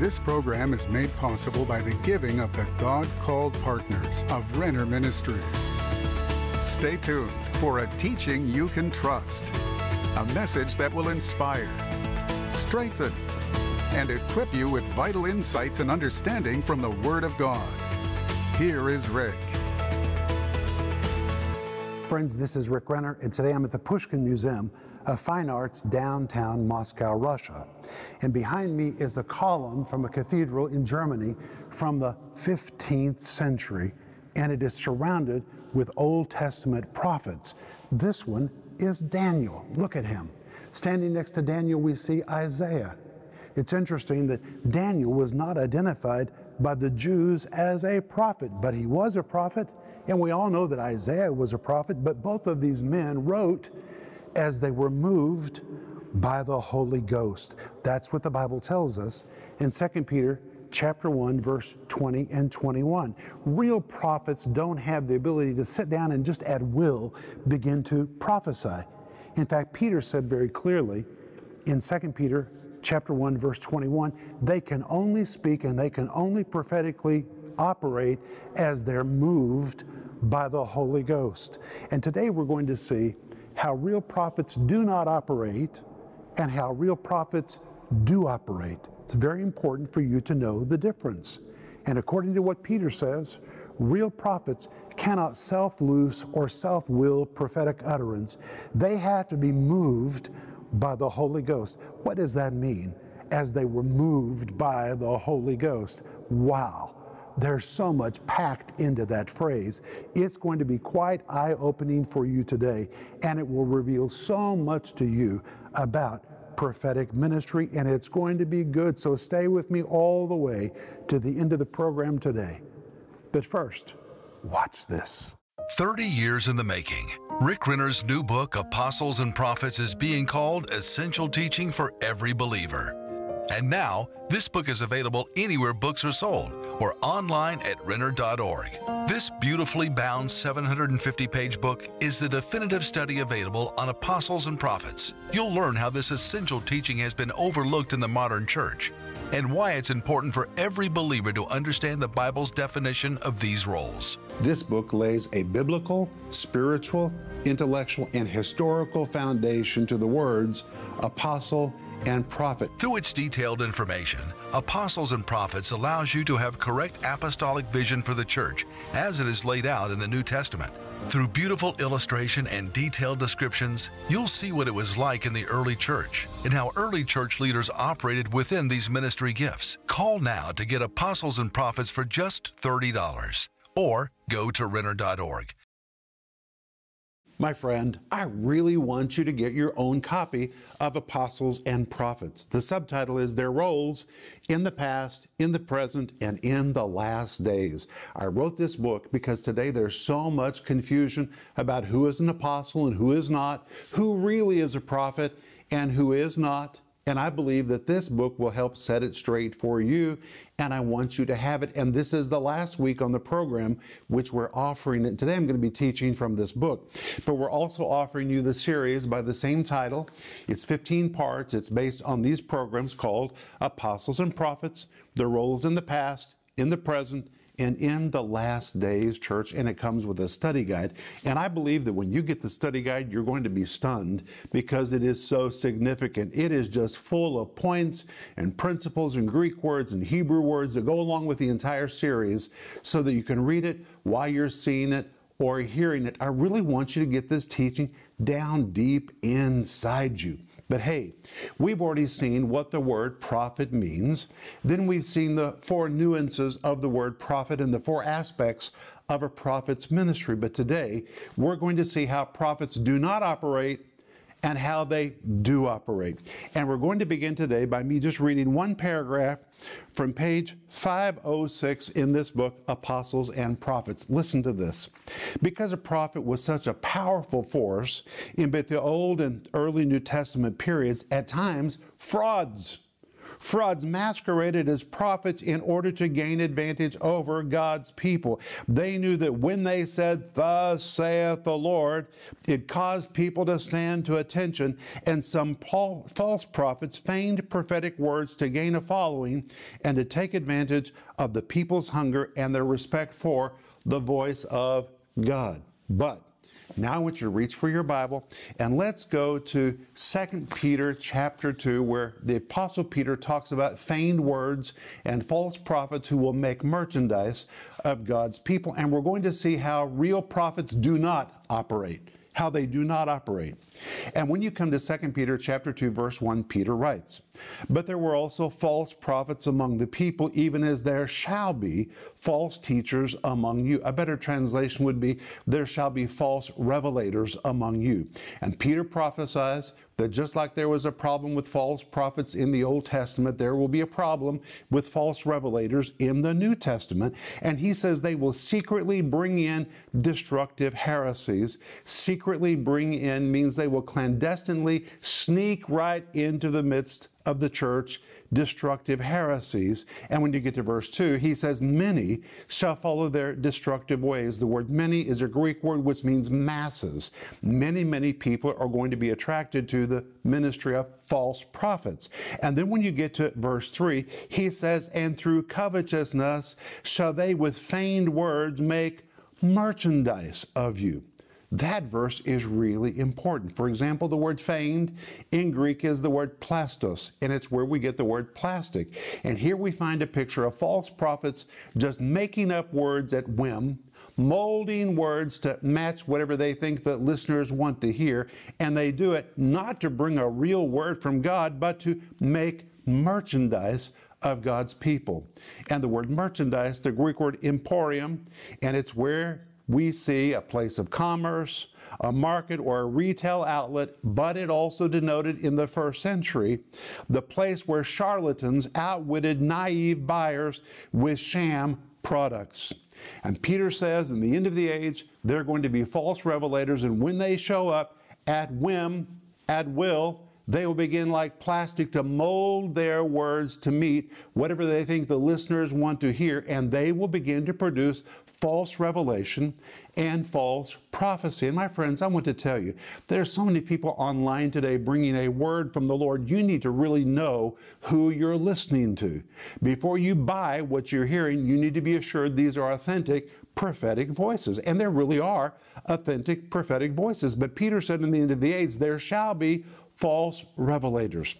This program is made possible by the giving of the God called partners of Renner Ministries. Stay tuned for a teaching you can trust, a message that will inspire, strengthen, and equip you with vital insights and understanding from the Word of God. Here is Rick. Friends, this is Rick Renner, and today I'm at the Pushkin Museum of Fine Arts, downtown Moscow, Russia. And behind me is a column from a cathedral in Germany from the 15th century, and it is surrounded with Old Testament prophets. This one is Daniel. Look at him. Standing next to Daniel, we see Isaiah. It's interesting that Daniel was not identified by the Jews as a prophet, but he was a prophet, and we all know that Isaiah was a prophet, but both of these men wrote as they were moved by the Holy Ghost. That's what the Bible tells us in 2 Peter chapter 1 verse 20 and 21. Real prophets don't have the ability to sit down and just at will begin to prophesy. In fact, Peter said very clearly in 2 Peter chapter 1 verse 21, they can only speak and they can only prophetically operate as they're moved by the Holy Ghost. And today we're going to see how real prophets do not operate and how real prophets do operate. It's very important for you to know the difference. And according to what Peter says, real prophets cannot self loose or self will prophetic utterance. They have to be moved by the Holy Ghost. What does that mean? As they were moved by the Holy Ghost. Wow. There's so much packed into that phrase. It's going to be quite eye opening for you today, and it will reveal so much to you about prophetic ministry, and it's going to be good. So stay with me all the way to the end of the program today. But first, watch this. 30 years in the making. Rick Renner's new book, Apostles and Prophets, is being called Essential Teaching for Every Believer. And now, this book is available anywhere books are sold or online at Renner.org. This beautifully bound 750 page book is the definitive study available on apostles and prophets. You'll learn how this essential teaching has been overlooked in the modern church and why it's important for every believer to understand the Bible's definition of these roles. This book lays a biblical, spiritual, intellectual, and historical foundation to the words apostle and prophet. Through its detailed information, Apostles and Prophets allows you to have correct apostolic vision for the church as it is laid out in the New Testament. Through beautiful illustration and detailed descriptions, you'll see what it was like in the early church and how early church leaders operated within these ministry gifts. Call now to get Apostles and Prophets for just $30 or go to Renner.org. My friend, I really want you to get your own copy of Apostles and Prophets. The subtitle is Their Roles in the Past, in the Present, and in the Last Days. I wrote this book because today there's so much confusion about who is an apostle and who is not, who really is a prophet and who is not. And I believe that this book will help set it straight for you, and I want you to have it. And this is the last week on the program, which we're offering it. Today I'm going to be teaching from this book, but we're also offering you the series by the same title. It's 15 parts. It's based on these programs called Apostles and Prophets, Their Roles in the Past, in the Present, and in the last days, church, and it comes with a study guide. And I believe that when you get the study guide, you're going to be stunned because it is so significant. It is just full of points and principles and Greek words and Hebrew words that go along with the entire series so that you can read it while you're seeing it or hearing it. I really want you to get this teaching down deep inside you. But hey, we've already seen what the word prophet means. Then we've seen the four nuances of the word prophet and the four aspects of a prophet's ministry. But today, we're going to see how prophets do not operate and how they do operate. And we're going to begin today by me just reading one paragraph from page 506 in this book, Apostles and Prophets. Listen to this. Because a prophet was such a powerful force in both the Old and early New Testament periods, at times, frauds frauds masqueraded as prophets in order to gain advantage over God's people. They knew that when they said, Thus saith the Lord, it caused people to stand to attention, and some false prophets feigned prophetic words to gain a following and to take advantage of the people's hunger and their respect for the voice of God. But now I want you to reach for your Bible and let's go to 2 Peter chapter 2 where the apostle Peter talks about feigned words and false prophets who will make merchandise of God's people. And we're going to see how real prophets do not operate how they do not operate. And when you come to 2 Peter chapter 2 verse 1, Peter writes, "But there were also false prophets among the people, even as there shall be false teachers among you." A better translation would be, "There shall be false revelators among you." And Peter prophesies that just like there was a problem with false prophets in the Old Testament, there will be a problem with false revelators in the New Testament. And he says they will secretly bring in destructive heresies. Secretly bring in means they will clandestinely sneak right into the midst of the church destructive heresies. And when you get to verse 2, he says, Many shall follow their destructive ways. The word many is a Greek word which means masses. Many, many people are going to be attracted to the ministry of false prophets. And then when you get to verse 3, he says, And through covetousness shall they with feigned words make merchandise of you. That verse is really important. For example, the word feigned in Greek is the word plastos, and it's where we get the word plastic. And here we find a picture of false prophets just making up words at whim, molding words to match whatever they think the listeners want to hear, and they do it not to bring a real word from God, but to make merchandise of God's people. And the word merchandise, the Greek word emporium, and it's where we see a place of commerce, a market, or a retail outlet, but it also denoted in the first century the place where charlatans outwitted naive buyers with sham products. And Peter says in the end of the age, there are going to be false revelators, and when they show up at whim, at will, they will begin like plastic to mold their words to meet whatever they think the listeners want to hear, and they will begin to produce false revelation and false prophecy. And my friends, I want to tell you, there are so many people online today bringing a word from the Lord. You need to really know who you're listening to. Before you buy what you're hearing, you need to be assured these are authentic prophetic voices. And there really are authentic prophetic voices. But Peter said in the end of the age, there shall be false revelators.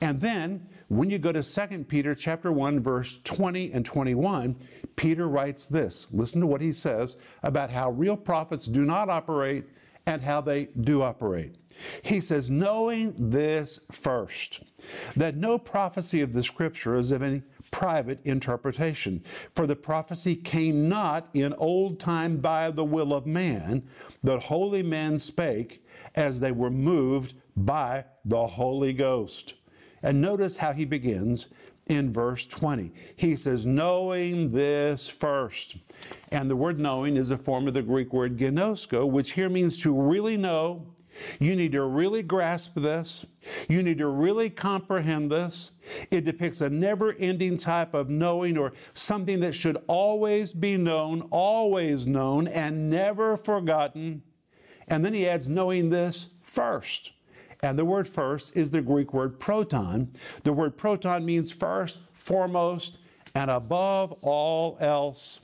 And then when you go to 2 Peter chapter 1 verse 20 and 21, Peter writes this. Listen to what he says about how real prophets do not operate and how they do operate. He says, knowing this first, that no prophecy of the scripture is of any private interpretation. For the prophecy came not in old time by the will of man, but holy men spake as they were moved by the Holy Ghost. And notice how he begins in verse 20. He says, knowing this first. And the word knowing is a form of the Greek word ginosko, which here means to really know. You need to really grasp this. You need to really comprehend this. It depicts a never ending type of knowing or something that should always be known, always known, and never forgotten. And then he adds, knowing this first. And the word first is the Greek word proton. The word proton means first, foremost, and above all else.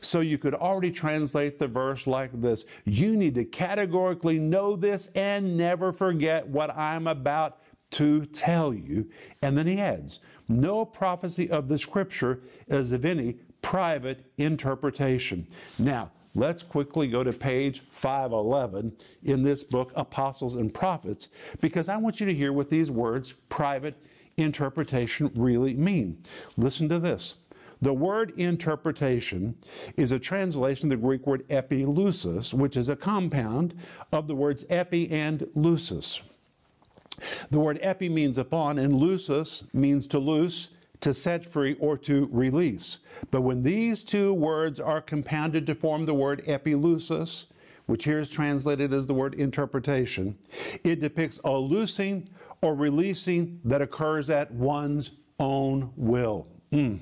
So you could already translate the verse like this You need to categorically know this and never forget what I'm about to tell you. And then he adds, No prophecy of the scripture is of any private interpretation. Now, Let's quickly go to page 511 in this book, Apostles and Prophets, because I want you to hear what these words, private interpretation, really mean. Listen to this. The word interpretation is a translation of the Greek word epilusis, which is a compound of the words epi and lusus. The word epi means upon, and lusus means to loose, to set free, or to release. But when these two words are compounded to form the word epilusis, which here is translated as the word interpretation, it depicts a loosing or releasing that occurs at one's own will. Mm.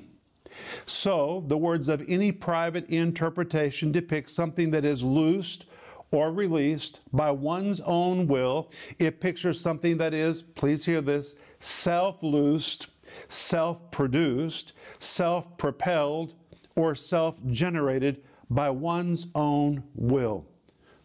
So, the words of any private interpretation depict something that is loosed or released by one's own will. It pictures something that is, please hear this, self loosed, self produced, self propelled, or self generated by one's own will.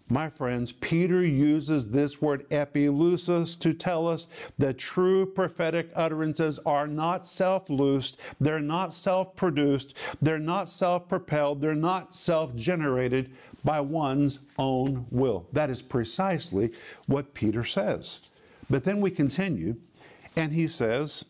My friends, Peter uses this word epilusis to tell us that true prophetic utterances are not self loosed, they're not self produced, they're not self propelled, they're not self generated by one's own will. That is precisely what Peter says. But then we continue, and he says,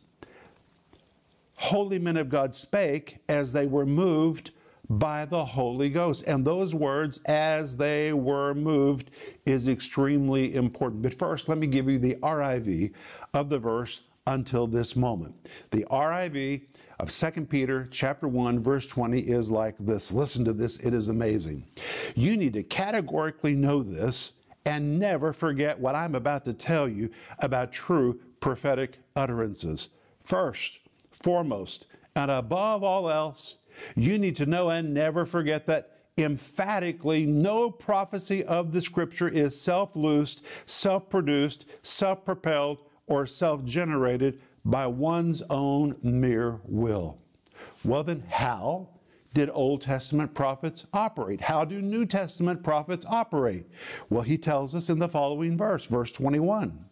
Holy men of God spake as they were moved by the Holy Ghost. And those words, as they were moved, is extremely important. But first, let me give you the RIV of the verse until this moment. The RIV of 2 Peter chapter 1 verse 20 is like this. Listen to this, it is amazing. You need to categorically know this and never forget what I'm about to tell you about true prophetic utterances. First, foremost, and above all else, you need to know and never forget that emphatically no prophecy of the scripture is self loosed, self produced, self propelled, or self generated by one's own mere will. Well, then, how did Old Testament prophets operate? How do New Testament prophets operate? Well, he tells us in the following verse, verse 21.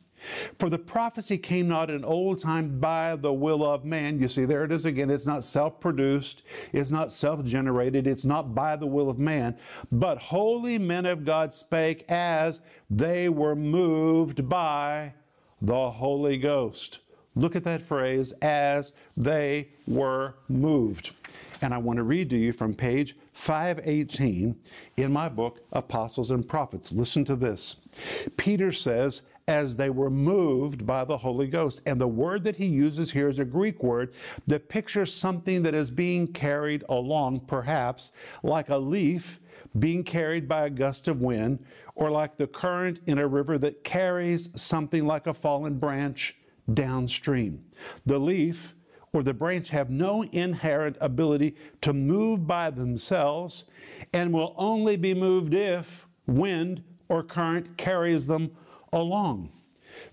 For the prophecy came not in old time by the will of man. You see, there it is again. It's not self produced, it's not self generated, it's not by the will of man. But holy men of God spake as they were moved by the Holy Ghost. Look at that phrase, as they were moved. And I want to read to you from page 518 in my book, Apostles and Prophets. Listen to this. Peter says, as they were moved by the Holy Ghost. And the word that he uses here is a Greek word that pictures something that is being carried along, perhaps like a leaf being carried by a gust of wind, or like the current in a river that carries something like a fallen branch downstream. The leaf or the branch have no inherent ability to move by themselves and will only be moved if wind or current carries them along.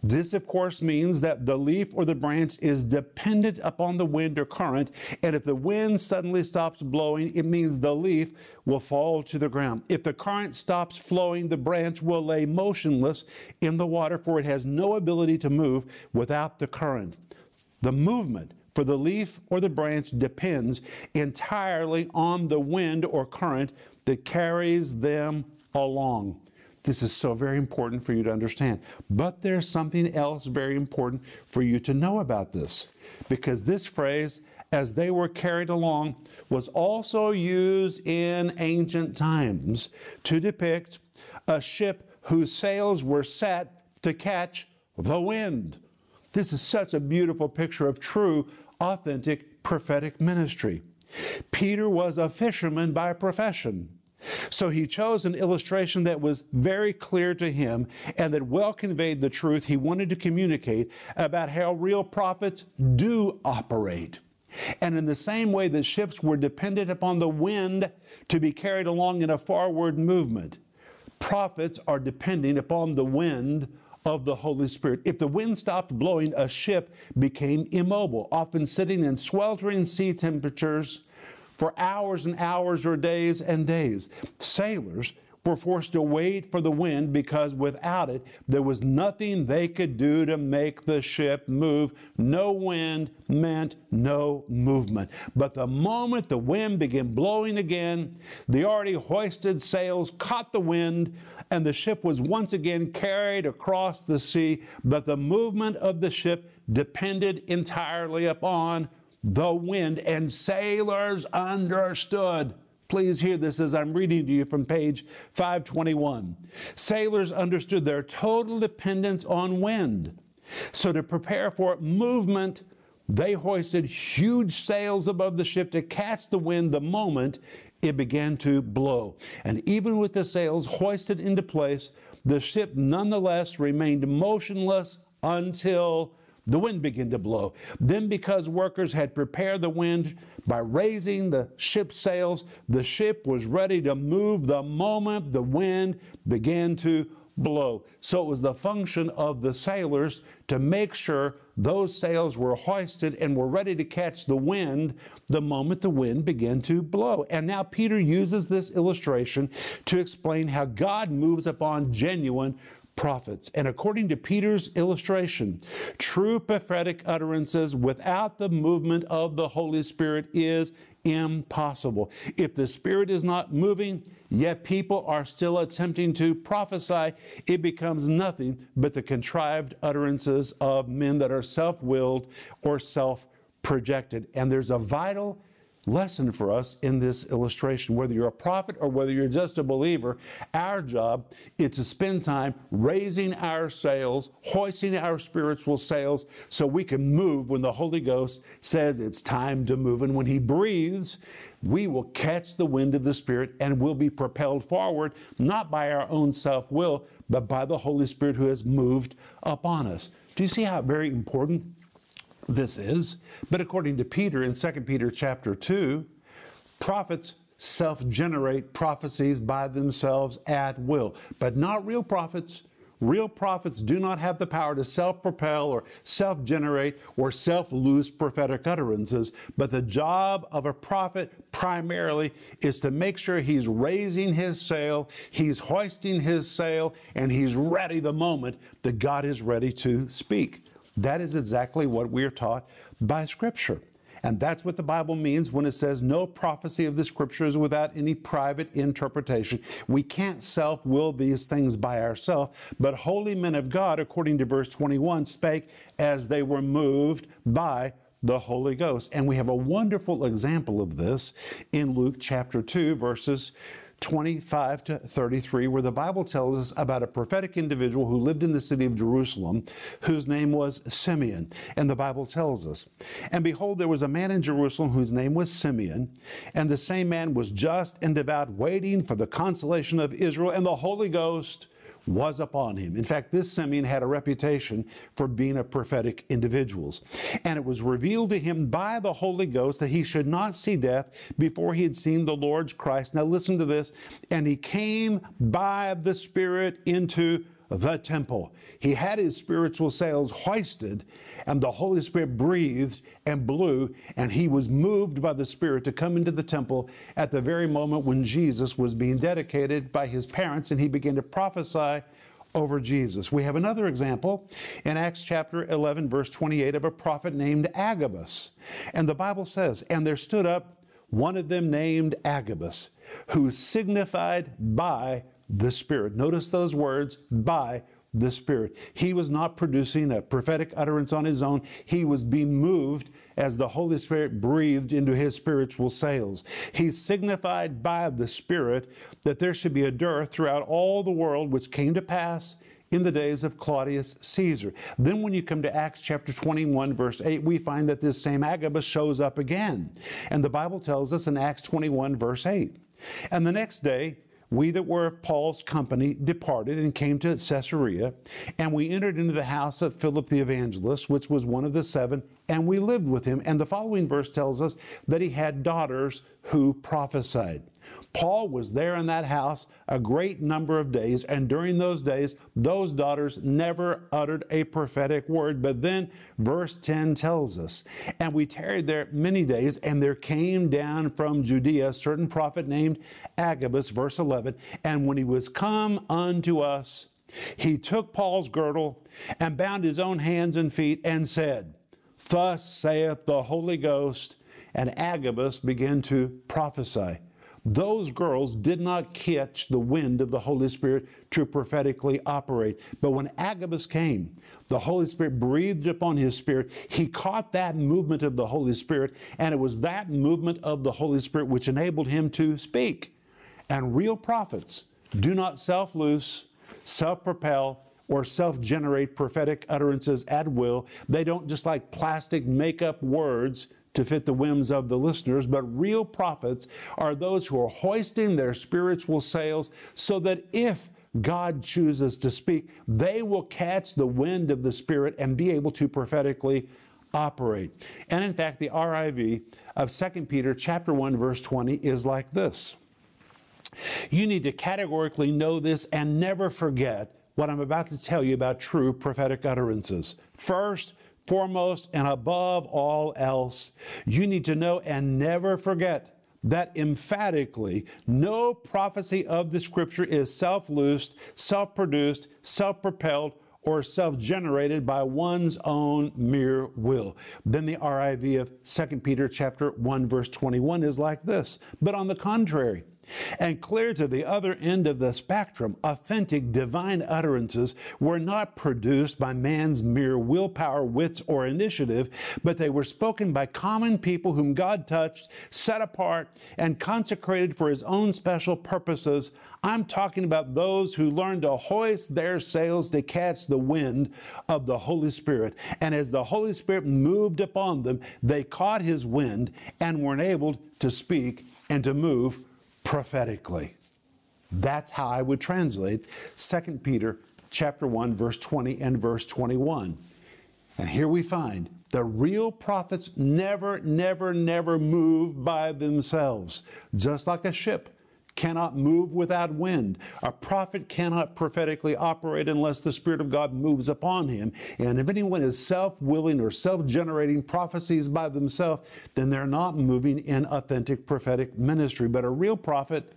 This, of course, means that the leaf or the branch is dependent upon the wind or current, and if the wind suddenly stops blowing, it means the leaf will fall to the ground. If the current stops flowing, the branch will lay motionless in the water, for it has no ability to move without the current. The movement for the leaf or the branch depends entirely on the wind or current that carries them along. This is so very important for you to understand. But there's something else very important for you to know about this. Because this phrase, as they were carried along, was also used in ancient times to depict a ship whose sails were set to catch the wind. This is such a beautiful picture of true, authentic prophetic ministry. Peter was a fisherman by profession. So he chose an illustration that was very clear to him and that well conveyed the truth he wanted to communicate about how real prophets do operate. And in the same way that ships were dependent upon the wind to be carried along in a forward movement, prophets are depending upon the wind of the Holy Spirit. If the wind stopped blowing, a ship became immobile, often sitting in sweltering sea temperatures for hours and hours or days and days. Sailors were forced to wait for the wind because without it, there was nothing they could do to make the ship move. No wind meant no movement. But the moment the wind began blowing again, the already hoisted sails caught the wind, and the ship was once again carried across the sea. But the movement of the ship depended entirely upon the wind, and sailors understood. Please hear this as I'm reading to you from page 521. Sailors understood their total dependence on wind. So, to prepare for movement, they hoisted huge sails above the ship to catch the wind the moment it began to blow. And even with the sails hoisted into place, the ship nonetheless remained motionless until the wind began to blow. Then, because workers had prepared the wind by raising the ship's sails, the ship was ready to move the moment the wind began to blow. So it was the function of the sailors to make sure those sails were hoisted and were ready to catch the wind the moment the wind began to blow. And now Peter uses this illustration to explain how God moves upon genuine prophets. And according to Peter's illustration, true prophetic utterances without the movement of the Holy Spirit is impossible. If the Spirit is not moving, yet people are still attempting to prophesy, it becomes nothing but the contrived utterances of men that are self willed or self projected. And there's a vital lesson for us in this illustration. Whether you're a prophet or whether you're just a believer, our job is to spend time raising our sails, hoisting our spiritual sails, so we can move when the Holy Ghost says it's time to move. And when He breathes, we will catch the wind of the Spirit and will be propelled forward, not by our own self will, but by the Holy Spirit who has moved upon us. Do you see how very important this is. But according to Peter in 2 Peter chapter 2, prophets self-generate prophecies by themselves at will, but not real prophets. Real prophets do not have the power to self propel or self generate or self loose prophetic utterances, but the job of a prophet primarily is to make sure he's raising his sail, he's hoisting his sail, and he's ready the moment that God is ready to speak. That is exactly what we're taught by Scripture. And that's what the Bible means when it says no prophecy of the Scripture is without any private interpretation. We can't self will these things by ourselves, but holy men of God, according to verse 21, spake as they were moved by the Holy Ghost. And we have a wonderful example of this in Luke chapter 2, verses 25 to 33, where the Bible tells us about a prophetic individual who lived in the city of Jerusalem, whose name was Simeon. And the Bible tells us, And behold, there was a man in Jerusalem whose name was Simeon, and the same man was just and devout, waiting for the consolation of Israel, and the Holy Ghost was upon him. In fact, this Simeon had a reputation for being a prophetic individual. And it was revealed to him by the Holy Ghost that he should not see death before he had seen the Lord's Christ. Now listen to this. And he came by the Spirit into the temple. He had his spiritual sails hoisted, and the Holy Spirit breathed and blew, and he was moved by the Spirit to come into the temple at the very moment when Jesus was being dedicated by his parents, and he began to prophesy over Jesus. We have another example in Acts chapter 11, verse 28, of a prophet named Agabus. And the Bible says, And there stood up one of them named Agabus, who signified by the Spirit. Notice those words, by the Spirit. He was not producing a prophetic utterance on his own. He was being moved as the Holy Spirit breathed into his spiritual sails. He signified by the Spirit that there should be a dearth throughout all the world, which came to pass in the days of Claudius Caesar. Then, when you come to Acts chapter 21, verse 8, we find that this same Agabus shows up again. And the Bible tells us in Acts 21, verse 8. And the next day, we that were of Paul's company departed and came to Caesarea, and we entered into the house of Philip the evangelist, which was one of the seven, and we lived with him. And the following verse tells us that he had daughters who prophesied. Paul was there in that house a great number of days, and during those days, those daughters never uttered a prophetic word. But then verse 10 tells us, And we tarried there many days, and there came down from Judea a certain prophet named Agabus, verse 11, and when he was come unto us, he took Paul's girdle and bound his own hands and feet and said, Thus saith the Holy Ghost. And Agabus began to prophesy those girls did not catch the wind of the Holy Spirit to prophetically operate. But when Agabus came, the Holy Spirit breathed upon his spirit. He caught that movement of the Holy Spirit, and it was that movement of the Holy Spirit which enabled him to speak. And real prophets do not self loose, self propel, or self generate prophetic utterances at will. They don't just like plastic make up words to fit the whims of the listeners, but real prophets are those who are hoisting their spiritual sails so that if God chooses to speak, they will catch the wind of the Spirit and be able to prophetically operate. And in fact, the RIV of 2 Peter chapter 1 verse 20 is like this. You need to categorically know this and never forget what I'm about to tell you about true prophetic utterances. First, foremost, and above all else, you need to know and never forget that emphatically no prophecy of the scripture is self loosed, self produced, self propelled, or self generated by one's own mere will. Then the RIV of 2 Peter chapter 1 verse 21 is like this. But on the contrary, and clear to the other end of the spectrum, authentic divine utterances were not produced by man's mere willpower, wits, or initiative, but they were spoken by common people whom God touched, set apart, and consecrated for his own special purposes. I'm talking about those who learned to hoist their sails to catch the wind of the Holy Spirit. And as the Holy Spirit moved upon them, they caught his wind and were enabled to speak and to move prophetically. That's how I would translate 2 Peter chapter 1 verse 20 and verse 21. And here we find the real prophets never never never move by themselves, just like a ship cannot move without wind. A prophet cannot prophetically operate unless the Spirit of God moves upon him. And if anyone is self willing or self generating prophecies by themselves, then they're not moving in authentic prophetic ministry. But a real prophet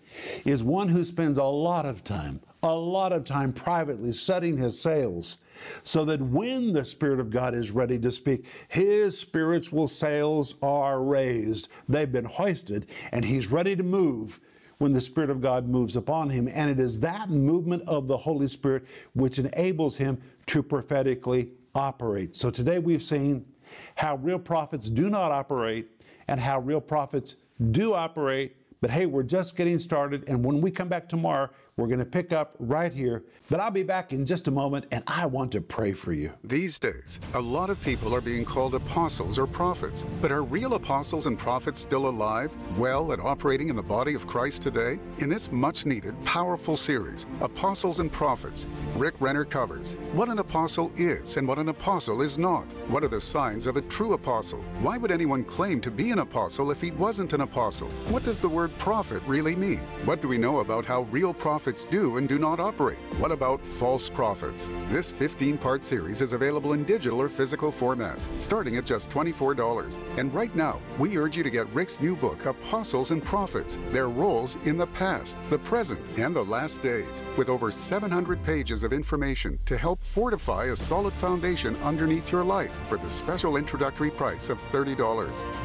is one who spends a lot of time, a lot of time privately setting his sails so that when the Spirit of God is ready to speak, his spiritual sails are raised. They've been hoisted, and he's ready to move when the Spirit of God moves upon him. And it is that movement of the Holy Spirit which enables him to prophetically operate. So today we've seen how real prophets do not operate and how real prophets do operate. But hey, we're just getting started. And when we come back tomorrow, we're going to pick up right here. But I'll be back in just a moment, and I want to pray for you. These days, a lot of people are being called apostles or prophets. But are real apostles and prophets still alive, well, and operating in the body of Christ today? In this much needed, powerful series, Apostles and Prophets, Rick Renner covers what an apostle is and what an apostle is not. What are the signs of a true apostle? Why would anyone claim to be an apostle if he wasn't an apostle? What does the word prophet really mean? What do we know about how real prophets prophets do and do not operate? What about false prophets? This 15 part series is available in digital or physical formats, starting at just $24. And right now, we urge you to get Rick's new book, Apostles and Prophets Their Roles in the Past, the Present, and the Last Days, with over 700 pages of information to help fortify a solid foundation underneath your life for the special introductory price of $30.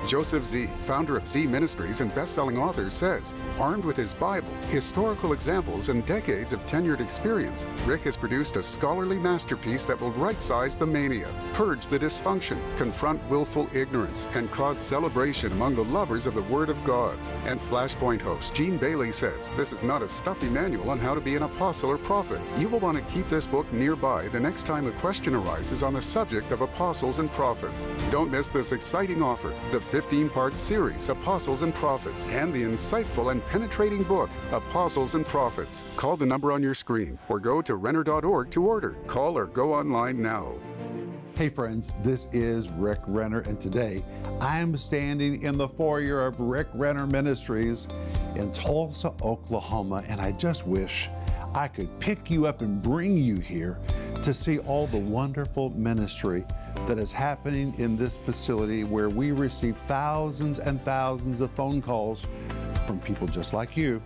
Joseph Z., founder of Z Ministries and best selling author, says, armed with his Bible, historical examples, and decades of tenured experience, Rick has produced a scholarly masterpiece that will right size the mania, purge the dysfunction, confront willful ignorance, and cause celebration among the lovers of the Word of God. And Flashpoint host Gene Bailey says this is not a stuffy manual on how to be an apostle or prophet. You will want to keep this book nearby the next time a question arises on the subject of apostles and prophets. Don't miss this exciting offer the 15 part series, Apostles and Prophets, and the insightful and penetrating book, Apostles and Prophets. Call the number on your screen or go to Renner.org to order. Call or go online now. Hey friends, this is Rick Renner, and today I am standing in the foyer of Rick Renner Ministries in Tulsa, Oklahoma, and I just wish I could pick you up and bring you here to see all the wonderful ministry that is happening in this facility where we receive thousands and thousands of phone calls from people just like you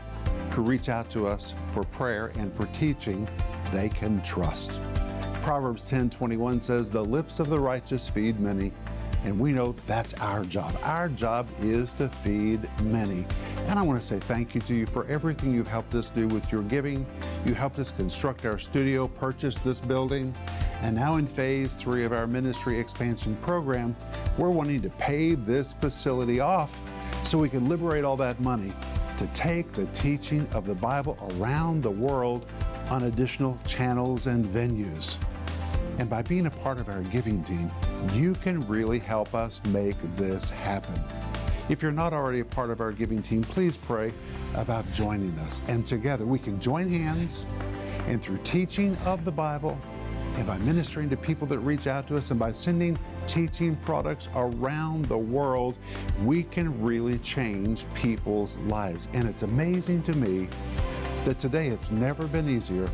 who reach out to us for prayer and for teaching they can trust. Proverbs 10:21 says, "The lips of the righteous feed many." And we know that's our job. Our job is to feed many. And I want to say thank you to you for everything you've helped us do with your giving. You helped us construct our studio, purchase this building, and now in phase three of our ministry expansion program, we're wanting to pay this facility off so we can liberate all that money to take the teaching of the Bible around the world on additional channels and venues. And by being a part of our giving team, you can really help us make this happen. If you're not already a part of our giving team, please pray about joining us. And together we can join hands And through teaching of the Bible, and by ministering to people that reach out to us and by sending teaching products around the world, we can really change people's lives. And it's amazing to me that today it's never been easier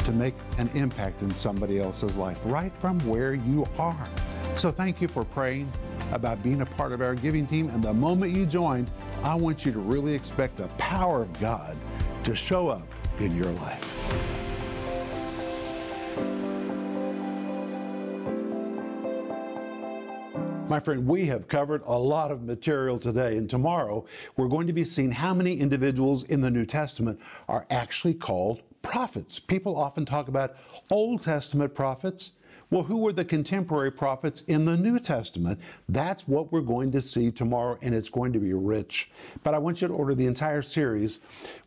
to make an impact in somebody else's life right from where you are. So thank you for praying about being a part of our giving team. And the moment you join, I want you to really expect the power of God to show up in your life. My friend, we have covered a lot of material today, and tomorrow we're going to be seeing how many individuals in the New Testament are actually called prophets. People often talk about Old Testament prophets. Well, who were the contemporary prophets in the New Testament? That's what we're going to see tomorrow, and it's going to be rich. But I want you to order the entire series,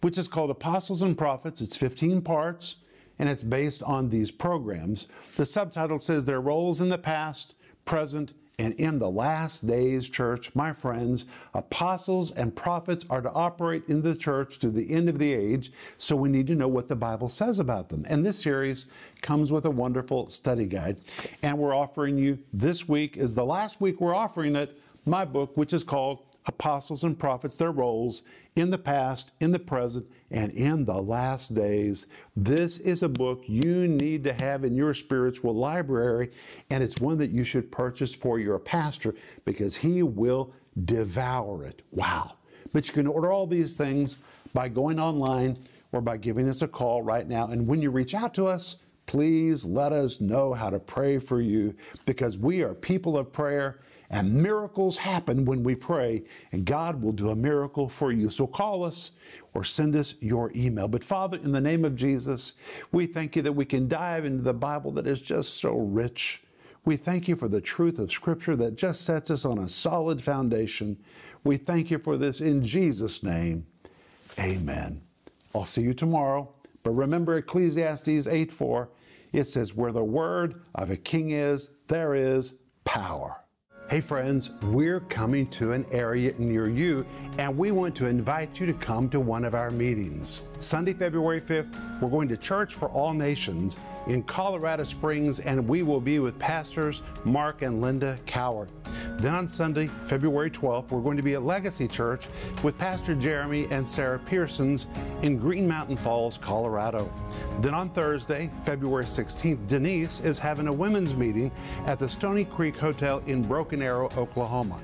which is called Apostles and Prophets. It's 15 parts, and it's based on these programs. The subtitle says Their Roles in the Past, Present, and in the last days, church, my friends, apostles and prophets are to operate in the church to the end of the age, so we need to know what the Bible says about them. And this series comes with a wonderful study guide. And we're offering you this week, is the last week we're offering it, my book, which is called Apostles and Prophets, Their Roles in the Past, in the Present, and in the last days. This is a book you need to have in your spiritual library, and it's one that you should purchase for your pastor because he will devour it. Wow. But you can order all these things by going online or by giving us a call right now. And when you reach out to us, please let us know how to pray for you because we are people of prayer and miracles happen when we pray, and God will do a miracle for you. So call us or send us your email. But Father, in the name of Jesus, we thank you that we can dive into the Bible that is just so rich. We thank you for the truth of Scripture that just sets us on a solid foundation. We thank you for this in Jesus' name. Amen. I'll see you tomorrow. But remember Ecclesiastes 8 4. It says, Where the word of a king is, there is power. Hey friends, we're coming to an area near you and we want to invite you to come to one of our meetings. Sunday, February 5th, we're going to Church for All Nations in Colorado Springs and we will be with pastors Mark and Linda Cowart. Then on Sunday, February 12th, we're going to be at Legacy Church with Pastor Jeremy and Sarah Pearsons in Green Mountain Falls, Colorado. Then on Thursday, February 16th, Denise is having a women's meeting at the Stoney Creek Hotel in Broken Arrow, Oklahoma.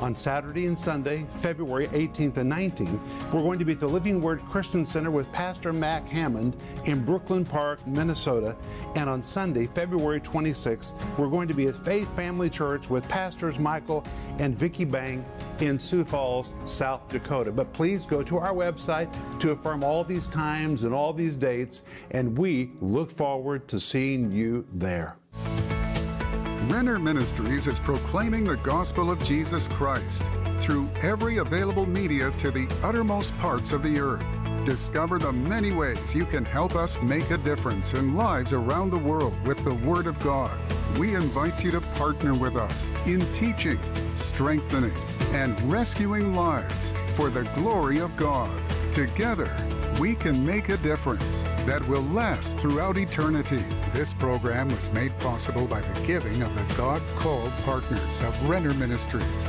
On Saturday and Sunday, February 18th and 19th, we're going to be at the Living Word Christian Center with Pastor Mac Hammond in Brooklyn Park, Minnesota. And on Sunday, February 26th, we're going to be at Faith Family Church with Pastors Michael and Vicki Bang in Sioux Falls, South Dakota. But please go to our website to affirm all these times and all these dates, and we look forward to seeing you there. Renner Ministries is proclaiming the gospel of Jesus Christ through every available media to the uttermost parts of the earth. Discover the many ways you can help us make a difference in lives around the world with the Word of God. We invite you to partner with us in teaching, strengthening, and rescuing lives for the glory of God. Together, we can make a difference that will last throughout eternity. This program was made possible by the giving of the God called partners of Renner Ministries.